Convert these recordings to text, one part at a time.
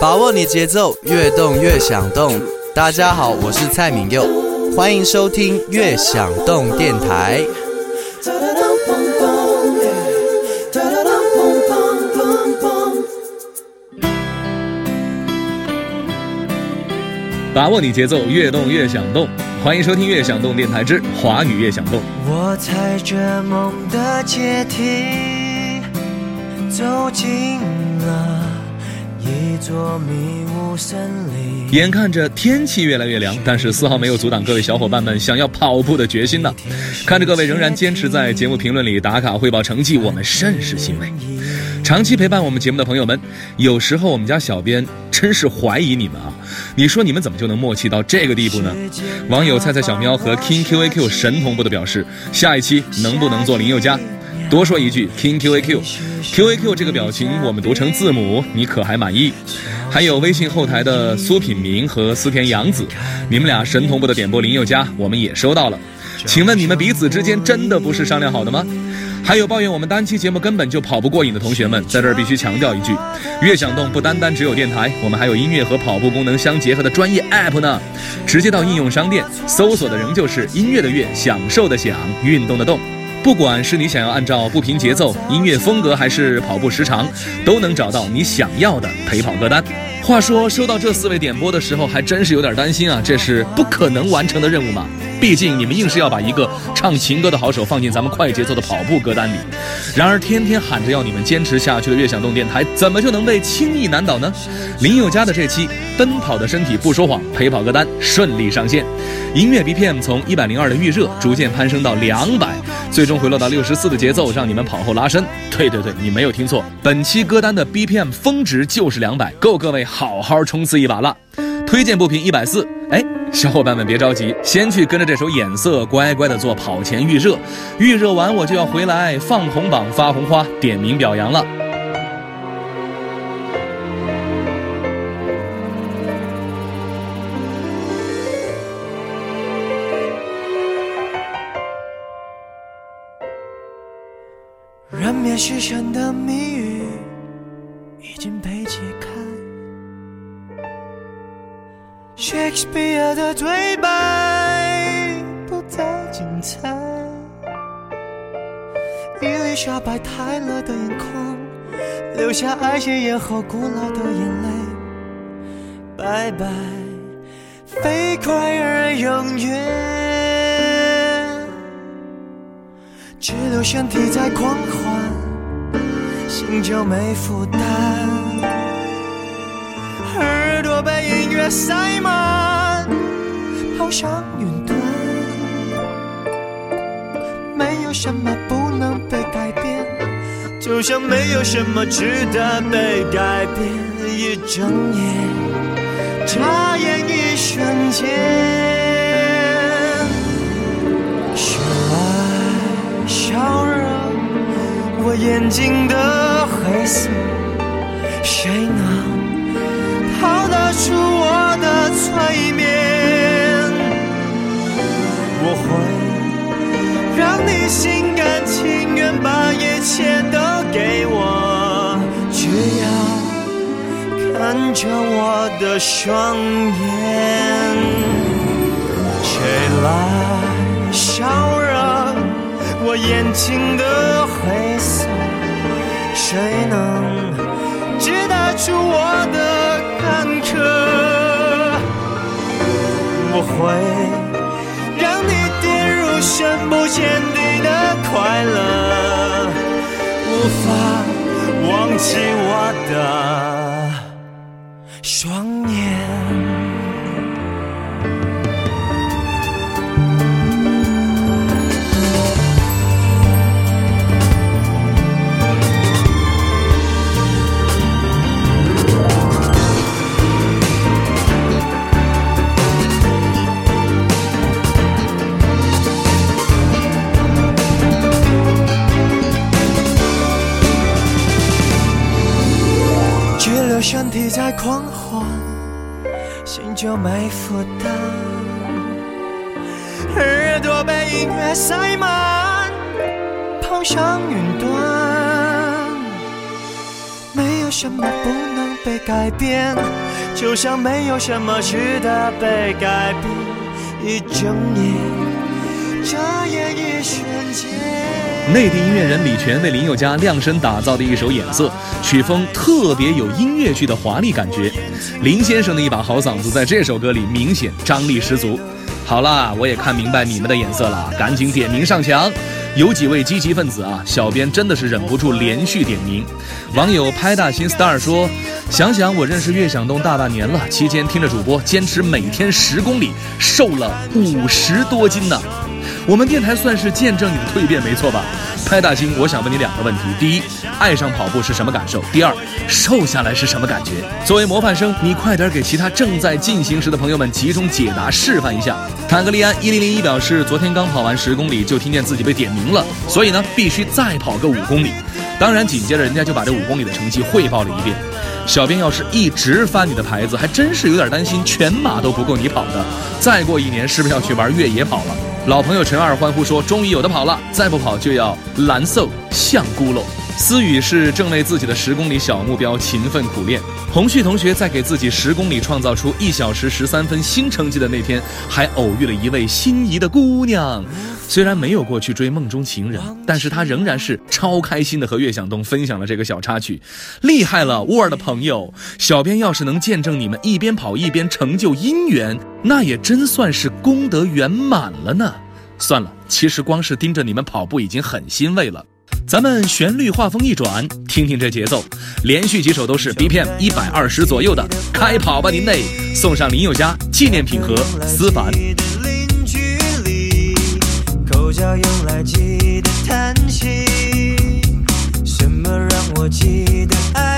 把握你节奏，越动越想动。大家好，我是蔡敏佑，欢迎收听越想动电台。把握你节奏，越动越想动。欢迎收听越想动电台之华语越想动。我踩着梦的阶梯，走进了。眼看着天气越来越凉，但是丝毫没有阻挡各位小伙伴们想要跑步的决心呢。看着各位仍然坚持在节目评论里打卡汇报成绩，我们甚是欣慰。长期陪伴我们节目的朋友们，有时候我们家小编真是怀疑你们啊！你说你们怎么就能默契到这个地步呢？网友菜菜小喵和 King QAQ 神同步的表示，下一期能不能做林宥嘉？多说一句，King QAQ，QAQ 这个表情我们读成字母，你可还满意？还有微信后台的苏品明和思田洋子，你们俩神同步的点播林宥嘉，我们也收到了。请问你们彼此之间真的不是商量好的吗？还有抱怨我们单期节目根本就跑不过瘾的同学们，在这儿必须强调一句：悦享动不单单只有电台，我们还有音乐和跑步功能相结合的专业 App 呢。直接到应用商店搜索的仍旧是音乐的乐，享受的享，运动的动。不管是你想要按照步频节奏、音乐风格，还是跑步时长，都能找到你想要的陪跑歌单。话说，收到这四位点播的时候，还真是有点担心啊，这是不可能完成的任务吗？毕竟你们硬是要把一个唱情歌的好手放进咱们快节奏的跑步歌单里，然而天天喊着要你们坚持下去的悦享动电台，怎么就能被轻易难倒呢？林宥嘉的这期奔跑的身体不说谎陪跑歌单顺利上线，音乐 BPM 从一百零二的预热逐渐攀升到两百，最终回落到六十四的节奏，让你们跑后拉伸。对对对，你没有听错，本期歌单的 BPM 峰值就是两百，够各位好好冲刺一把了。推荐步频一百四，哎。小伙伴们别着急，先去跟着这首《眼色》乖乖的做跑前预热，预热完我就要回来放红榜发红花点名表扬了。人面狮身的谜语已经被解开。Shakespeare 的对白不再精彩，伊丽莎白泰勒的眼眶留下爱写咽后古老的眼泪，拜拜，飞快而永远，只留身体在狂欢，就没负担。耳朵被音乐塞满，好像云端。没有什么不能被改变，就像没有什么值得被改变。一睁眼，眨眼一瞬间，我眼睛的黑色？谁能？逃得出我的催眠，我会让你心甘情愿把一切都给我，只要看着我的双眼。谁来我眼睛的灰色？谁能知得出我的？坎坷，我会让你跌入深不见底的快乐，无法忘记我的双眼。身体在狂欢，心就没负担。耳朵被音乐塞满，跑向云端。没有什么不能被改变，就像没有什么值得被改变。一整夜，眨眼一瞬间。内地音乐人李泉为林宥嘉量身打造的一首《眼色》，曲风特别有音乐剧的华丽感觉。林先生的一把好嗓子在这首歌里明显张力十足。好啦，我也看明白你们的眼色了，赶紧点名上墙。有几位积极分子啊，小编真的是忍不住连续点名。网友拍大新 star 说：“想想我认识悦享东大半年了，期间听着主播坚持每天十公里，瘦了五十多斤呢。我们电台算是见证你的蜕变，没错吧？”拍大星，我想问你两个问题：第一，爱上跑步是什么感受？第二，瘦下来是什么感觉？作为模范生，你快点给其他正在进行时的朋友们集中解答示范一下。坦格利安一零零一表示，昨天刚跑完十公里，就听见自己被点名了，所以呢，必须再跑个五公里。当然，紧接着人家就把这五公里的成绩汇报了一遍。小编要是一直翻你的牌子，还真是有点担心全马都不够你跑的。再过一年，是不是要去玩越野跑了？老朋友陈二欢呼说：“终于有的跑了，再不跑就要蓝瘦香菇喽。”思雨是正为自己的十公里小目标勤奋苦练。洪旭同学在给自己十公里创造出一小时十三分新成绩的那天，还偶遇了一位心仪的姑娘。虽然没有过去追梦中情人，但是他仍然是超开心的和岳向东分享了这个小插曲。厉害了，沃尔的朋友，小编要是能见证你们一边跑一边成就姻缘，那也真算是功德圆满了呢。算了，其实光是盯着你们跑步已经很欣慰了。咱们旋律画风一转，听听这节奏，连续几首都是 BPM 一百二十左右的，开跑吧您嘞！送上林宥嘉纪念品和思凡。口角用来记得叹息，什么让我记得爱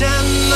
该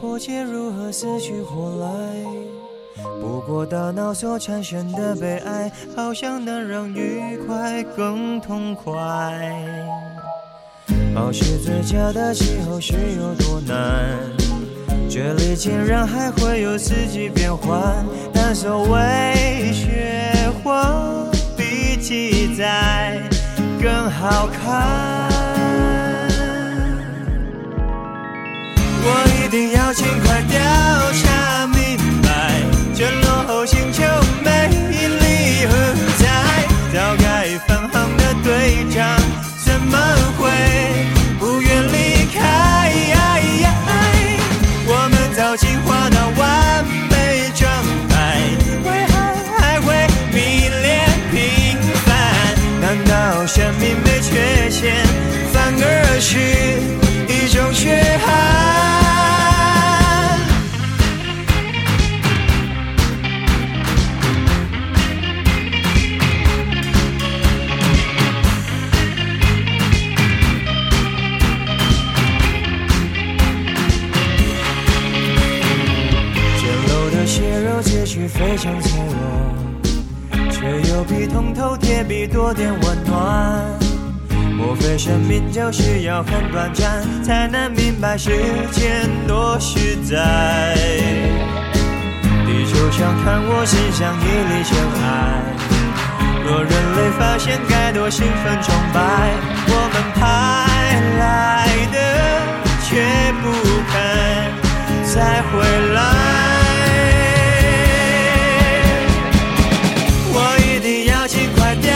破解如何死去活来。不过大脑所产生的悲哀，好像能让愉快更痛快。保持最佳的气候是有多难？这里竟然还会有四季变换，但所谓雪花比记载更好看。我一定要尽快调查明白，这落后星球魅就需要很短暂，才能明白时间多实在？地球上看我身上一粒尘埃，若人类发现该多兴奋崇拜。我们派来的却不肯再回来。我一定要尽快调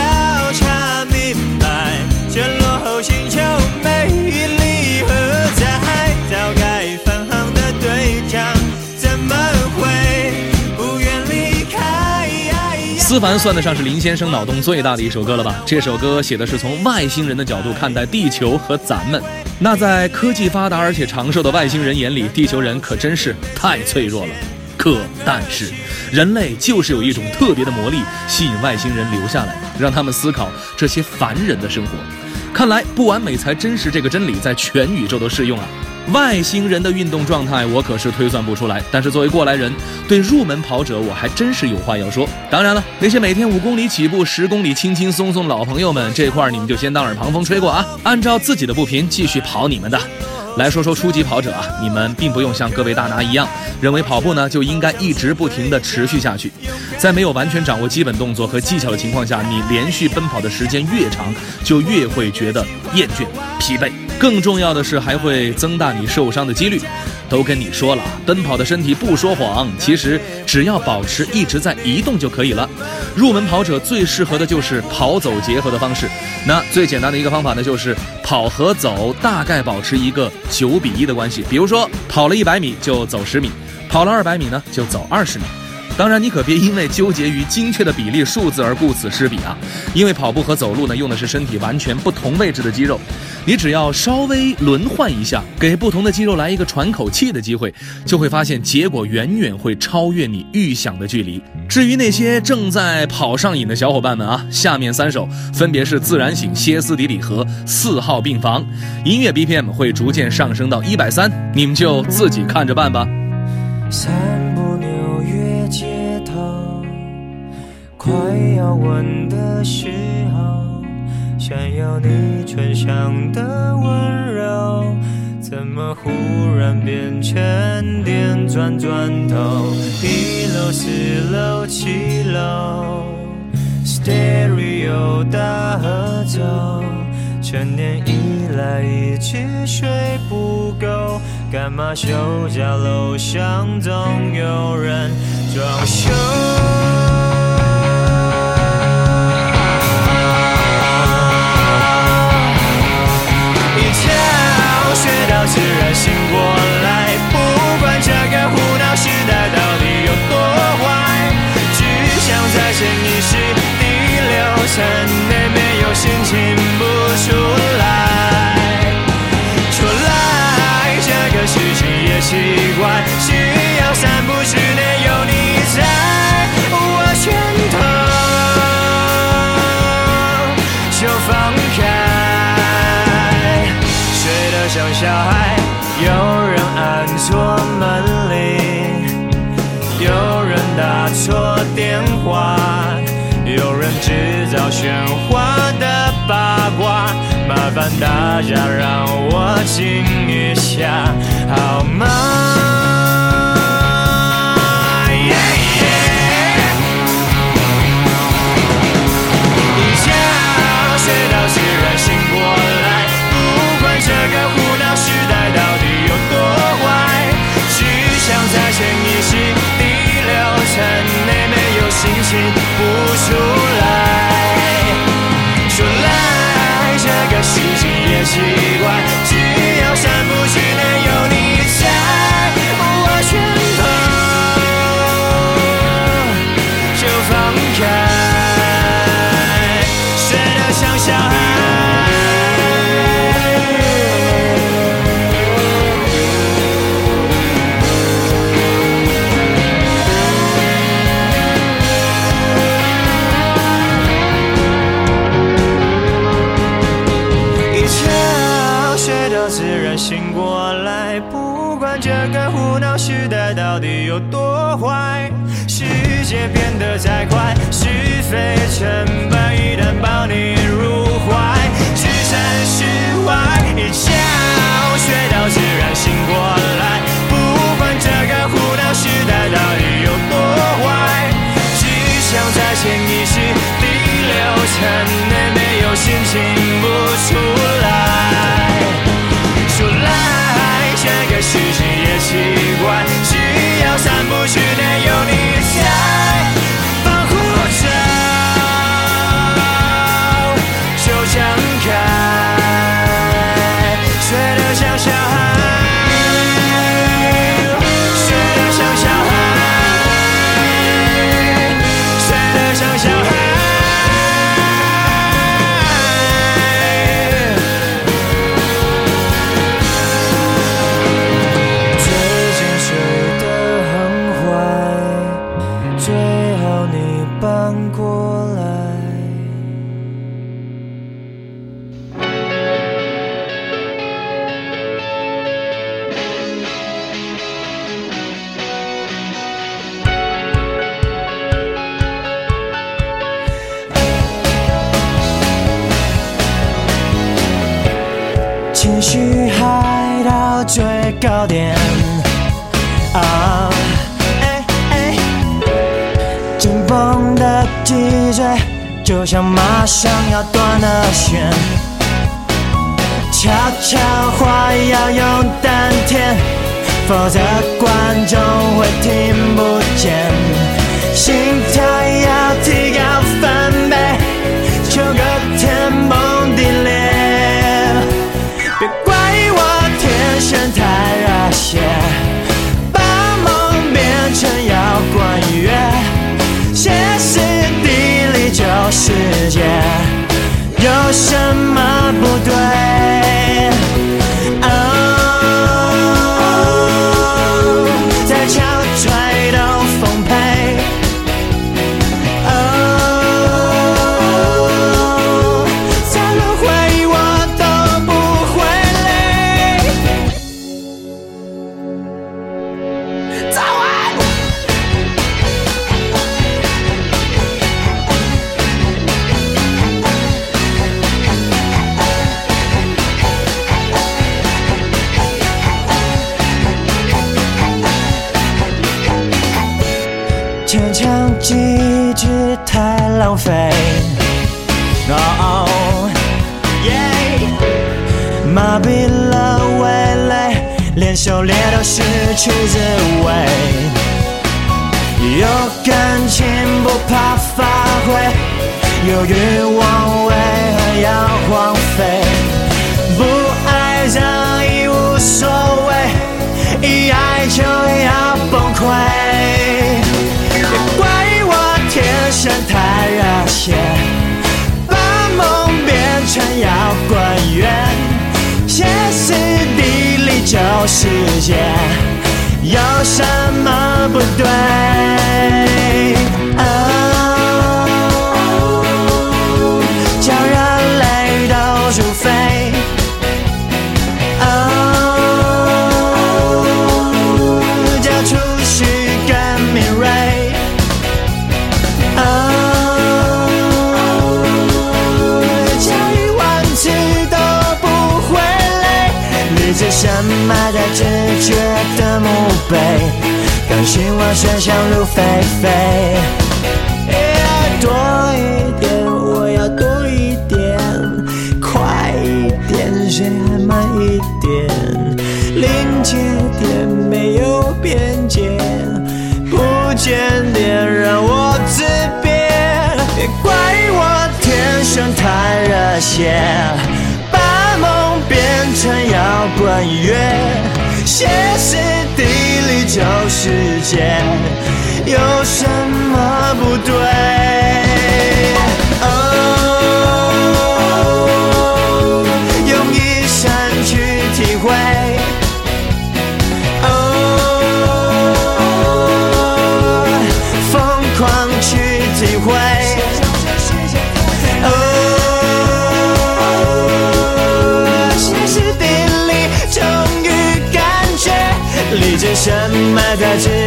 思凡算得上是林先生脑洞最大的一首歌了吧？这首歌写的是从外星人的角度看待地球和咱们。那在科技发达而且长寿的外星人眼里，地球人可真是太脆弱了。可但是，人类就是有一种特别的魔力，吸引外星人留下来，让他们思考这些凡人的生活。看来不完美才真实这个真理在全宇宙都适用啊！外星人的运动状态我可是推算不出来，但是作为过来人，对入门跑者我还真是有话要说。当然了，那些每天五公里起步、十公里轻轻松松老朋友们，这块儿你们就先当耳旁风吹过啊，按照自己的步频继续跑你们的。来说说初级跑者啊，你们并不用像各位大拿一样，认为跑步呢就应该一直不停地持续下去。在没有完全掌握基本动作和技巧的情况下，你连续奔跑的时间越长，就越会觉得厌倦、疲惫。更重要的是，还会增大你受伤的几率。都跟你说了，奔跑的身体不说谎，其实只要保持一直在移动就可以了。入门跑者最适合的就是跑走结合的方式。那最简单的一个方法呢，就是跑和走大概保持一个九比一的关系。比如说，跑了一百米就走十米，跑了二百米呢就走二十米。当然，你可别因为纠结于精确的比例数字而顾此失彼啊！因为跑步和走路呢，用的是身体完全不同位置的肌肉，你只要稍微轮换一下，给不同的肌肉来一个喘口气的机会，就会发现结果远远会超越你预想的距离。至于那些正在跑上瘾的小伙伴们啊，下面三首分别是自然醒、歇斯底里和四号病房，音乐 BPM 会逐渐上升到一百三，你们就自己看着办吧。散步纽约街头，快要吻的时，想要你唇上的温柔，怎么忽然变成电转转头？一楼、四楼、七楼，Stereo 大合奏，成年以来一直睡不够。干嘛休假楼上总有人装修？学到自然醒过来，不管这个胡闹时代到底有多坏，只想在潜意识第六层内没有心情。喧哗的八卦，麻烦大家让我静一下好吗？一觉睡到自然醒过来，不管这个胡闹时代到底有多坏，只想在潜意识第六层内没有心情有多坏，世界变得再快，是非成败一旦抱你入怀，置身事外。一觉睡到自然醒过来，不管这个胡闹时代到底有多坏，只想在潜意识第六层想要断了线，悄悄话要用丹田，否则观众会听不见。心世界，有什么不对？感性往水想入非非。多一点，我要多一点，快一点，谁还慢一点？临界点没有边界，不检点让我自别。别怪我天生太热血，把梦变成摇滚乐，歇斯底里就是贱，有什么不对？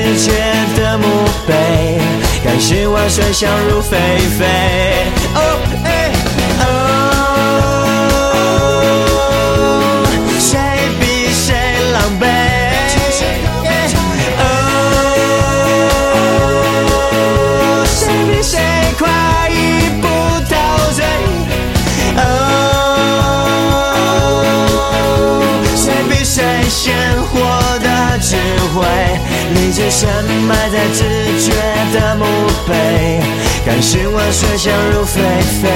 世界的墓碑，感世万岁，想入非非。深埋在直觉的墓碑，感性万水想入非非。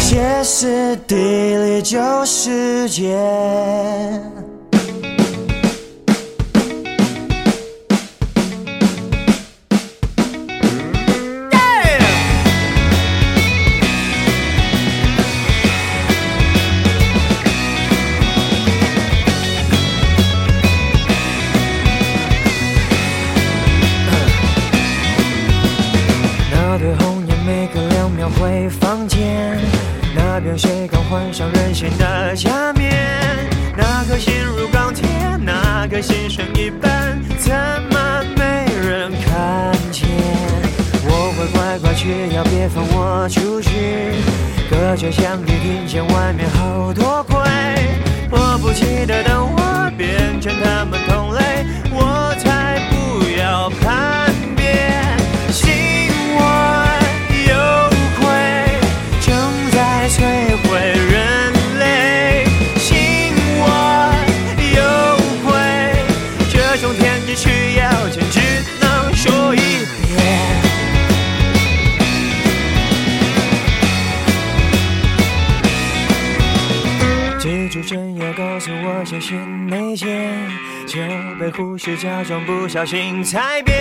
歇斯底里就是劫。去。隔着墙壁听见外面好多鬼，迫不及待等我变成他们同类，我才不要怕诉我小心内奸，就被忽视，假装不小心踩扁。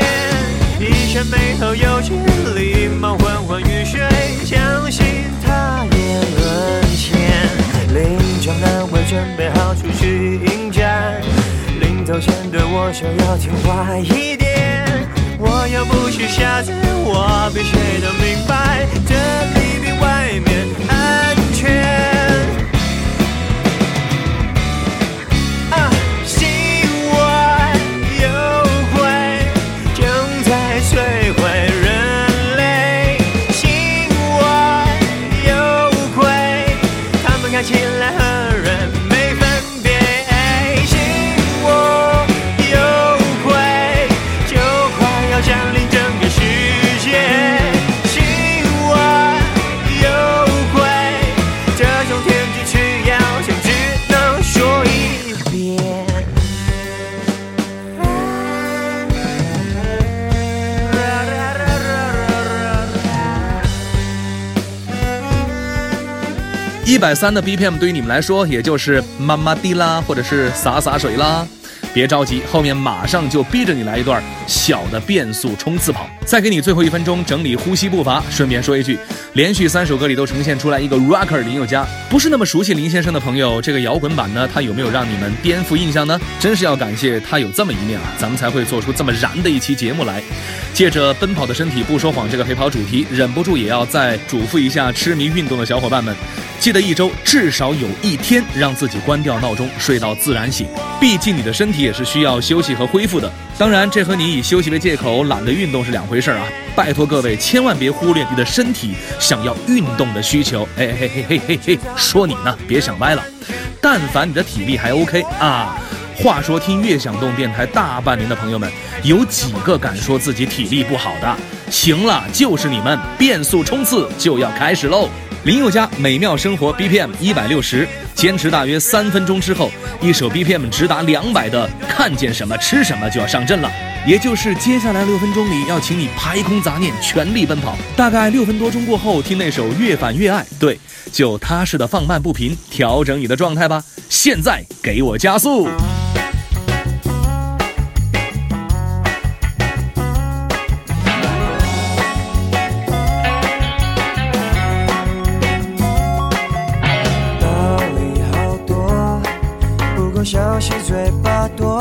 一身眉头有距礼貌昏昏欲睡，相信他也沦陷。临场难为，准备好出去迎战。临走前对我说要听话一点。我又不是瞎子，我比谁都明白，这里比外面安全。一百三的 BPM 对于你们来说，也就是妈妈滴啦，或者是洒洒水啦。别着急，后面马上就逼着你来一段小的变速冲刺跑，再给你最后一分钟整理呼吸步伐。顺便说一句，连续三首歌里都呈现出来一个 rocker 林宥嘉，不是那么熟悉林先生的朋友，这个摇滚版呢，他有没有让你们颠覆印象呢？真是要感谢他有这么一面啊，咱们才会做出这么燃的一期节目来。借着奔跑的身体不说谎这个陪跑主题，忍不住也要再嘱咐一下痴迷运动的小伙伴们。记得一周至少有一天让自己关掉闹钟，睡到自然醒。毕竟你的身体也是需要休息和恢复的。当然，这和你以休息为借口懒得运动是两回事啊！拜托各位，千万别忽略你的身体想要运动的需求。哎嘿嘿嘿嘿嘿，说你呢，别想歪了。但凡你的体力还 OK 啊，话说听悦享动电台大半年的朋友们，有几个敢说自己体力不好的？行了，就是你们，变速冲刺就要开始喽！林宥嘉美妙生活 BPM 一百六十，坚持大约三分钟之后，一首 BPM 直达两百的《看见什么吃什么》就要上阵了。也就是接下来六分钟里，要请你排空杂念，全力奔跑。大概六分多钟过后，听那首《越反越爱》，对，就踏实的放慢步频，调整你的状态吧。现在给我加速！消息嘴巴多，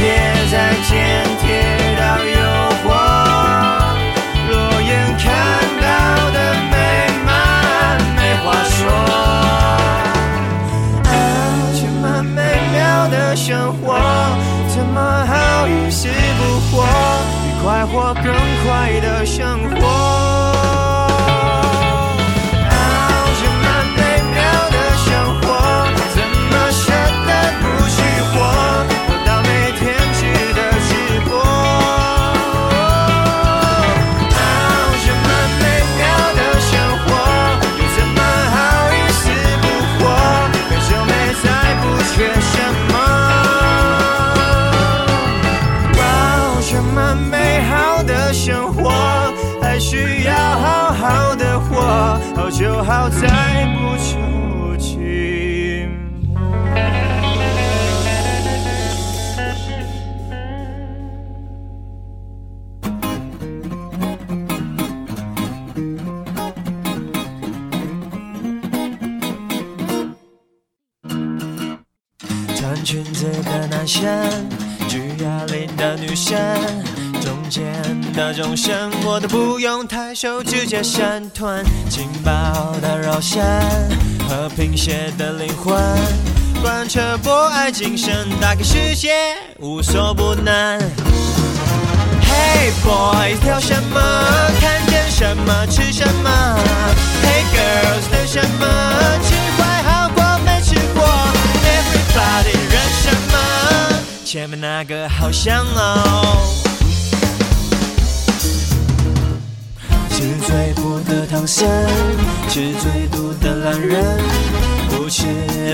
Yeah. 穿裙子的男生，举哑铃的女生，中间的众生，我都不用太瘦，直接闪团。劲爆的肉身和贫血的灵魂，贯彻博爱精神，打开世界无所不能。Hey boys，挑什么？看见什么吃什么？Hey girls，等什么？吃坏好过没吃过？Everybody，认什么？前面那个好香哦。最苦的唐僧，吃最毒的懒人，不吃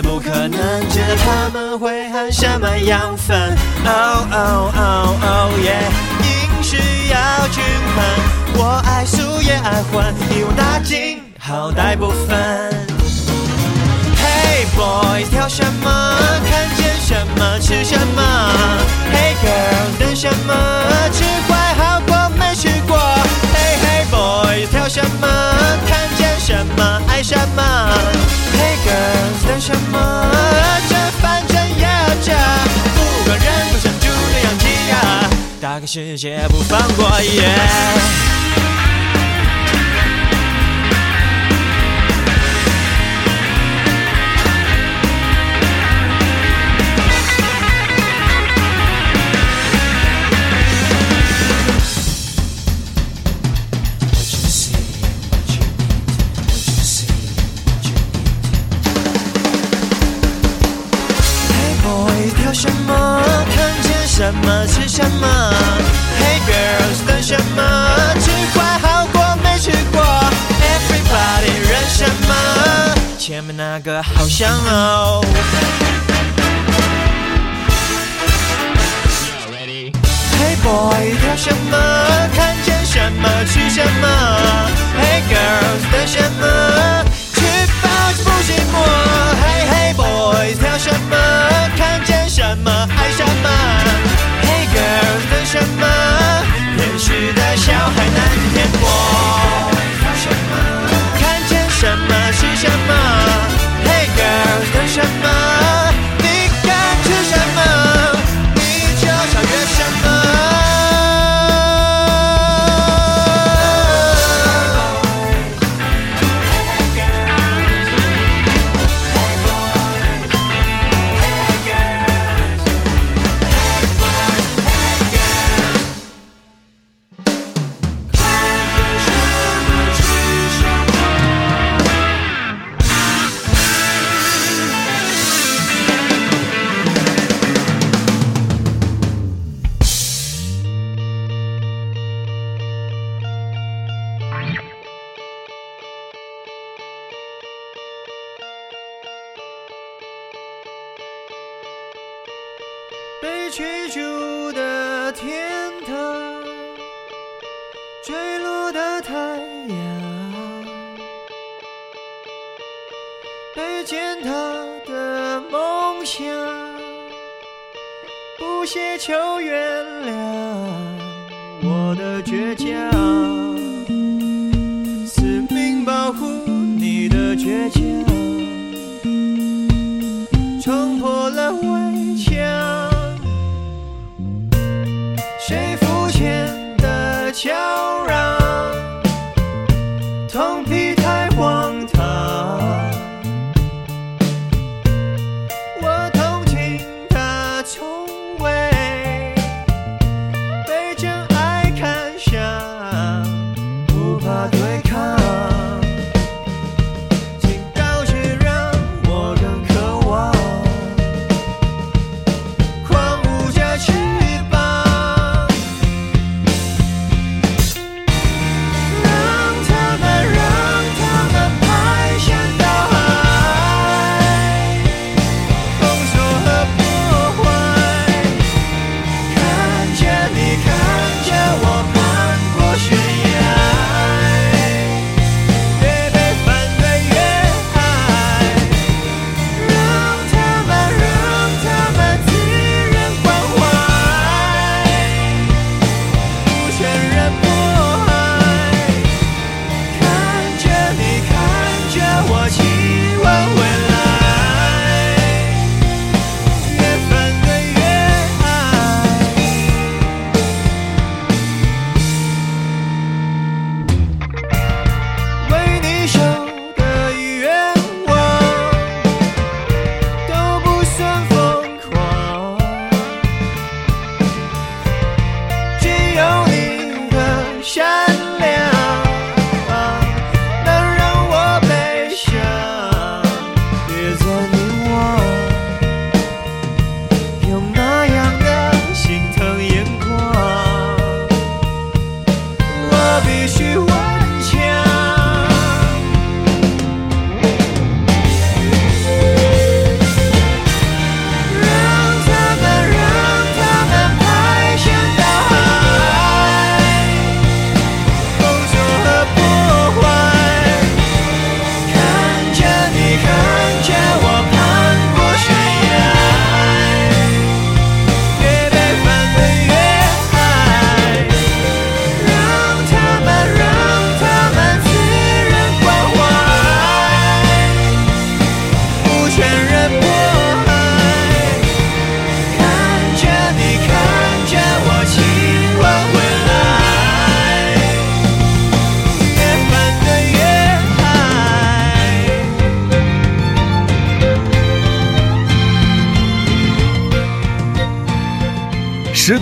不可能，知道他们会含什么养分？Oh oh oh oh yeah，饮食要均衡，我爱素也爱荤，一网打尽，好歹不分。Hey boy，挑什么？看见什么吃什么？Hey girl，等什么？吃坏好跳什么？看见什么爱什么？Hey girls，等什么？这反正也要这，不管人多像猪那样挤压，打开世界不放过耶。的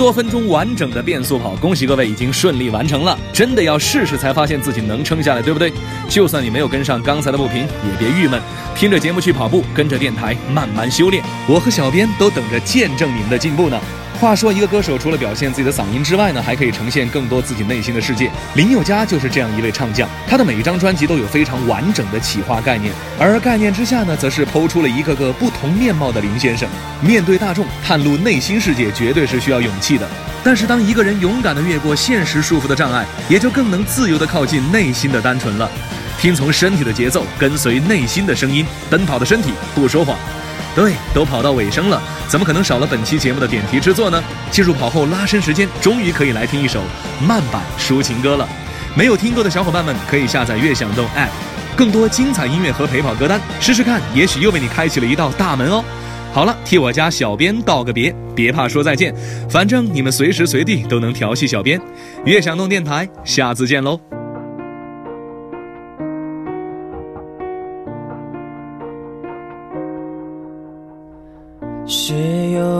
多分钟完整的变速跑，恭喜各位已经顺利完成了。真的要试试才发现自己能撑下来，对不对？就算你没有跟上刚才的步频，也别郁闷，听着节目去跑步，跟着电台慢慢修炼。我和小编都等着见证你们的进步呢。话说，一个歌手除了表现自己的嗓音之外呢，还可以呈现更多自己内心的世界。林宥嘉就是这样一位唱将，他的每一张专辑都有非常完整的企划概念，而概念之下呢，则是剖出了一个个不同面貌的林先生。面对大众，探路内心世界，绝对是需要勇气的。但是，当一个人勇敢地越过现实束缚的障碍，也就更能自由地靠近内心的单纯了。听从身体的节奏，跟随内心的声音，奔跑的身体不说谎。对，都跑到尾声了，怎么可能少了本期节目的点题之作呢？进入跑后拉伸时间，终于可以来听一首慢版抒情歌了。没有听过的小伙伴们可以下载悦享动 App，更多精彩音乐和陪跑歌单，试试看，也许又为你开启了一道大门哦。好了，替我家小编道个别，别怕说再见，反正你们随时随地都能调戏小编。悦享动电台，下次见喽。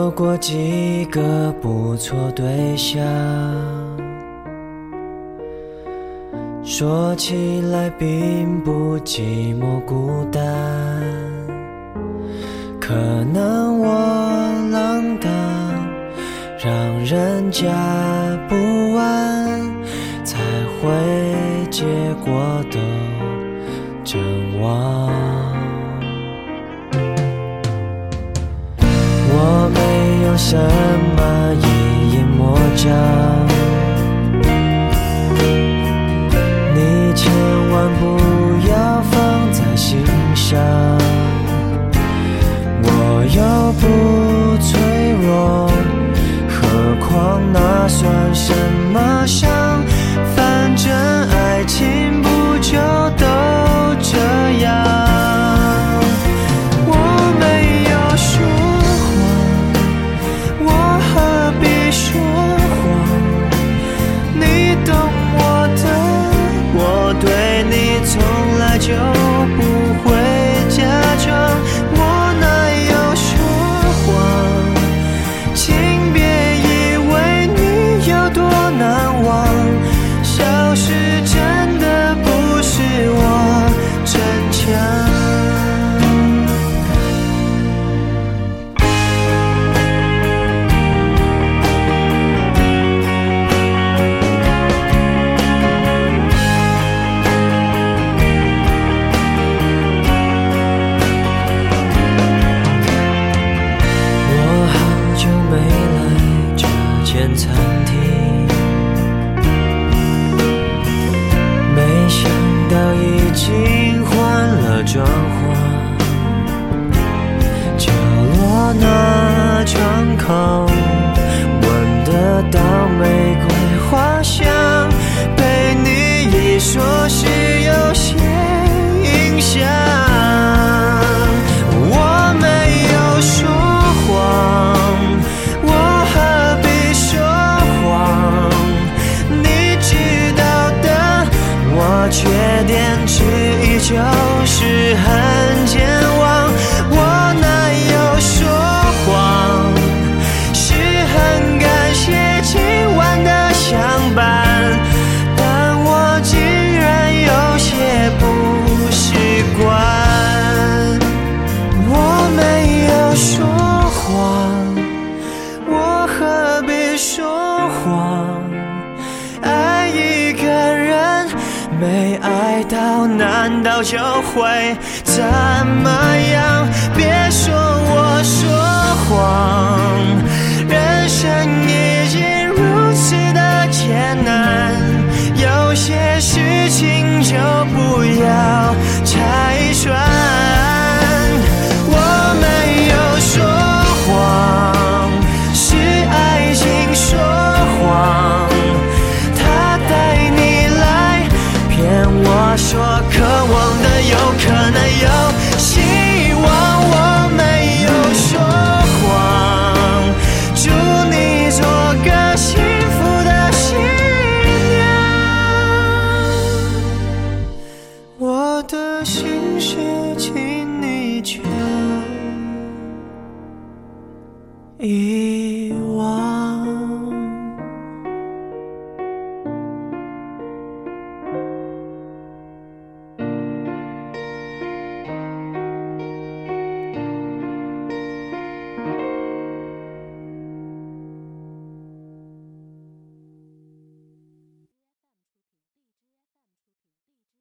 有过几个不错对象，说起来并不寂寞孤单。可能我浪荡，让人家不安，才会结果都真忘。什么隐隐魔障，你千万不要放在心上。我又不脆弱，何况那算什么伤？没爱到，难道就会怎么样？别说我说谎，人生已经如此的艰难，有些事情就不要拆穿。我没有说谎，是爱情说谎。说渴望的有可能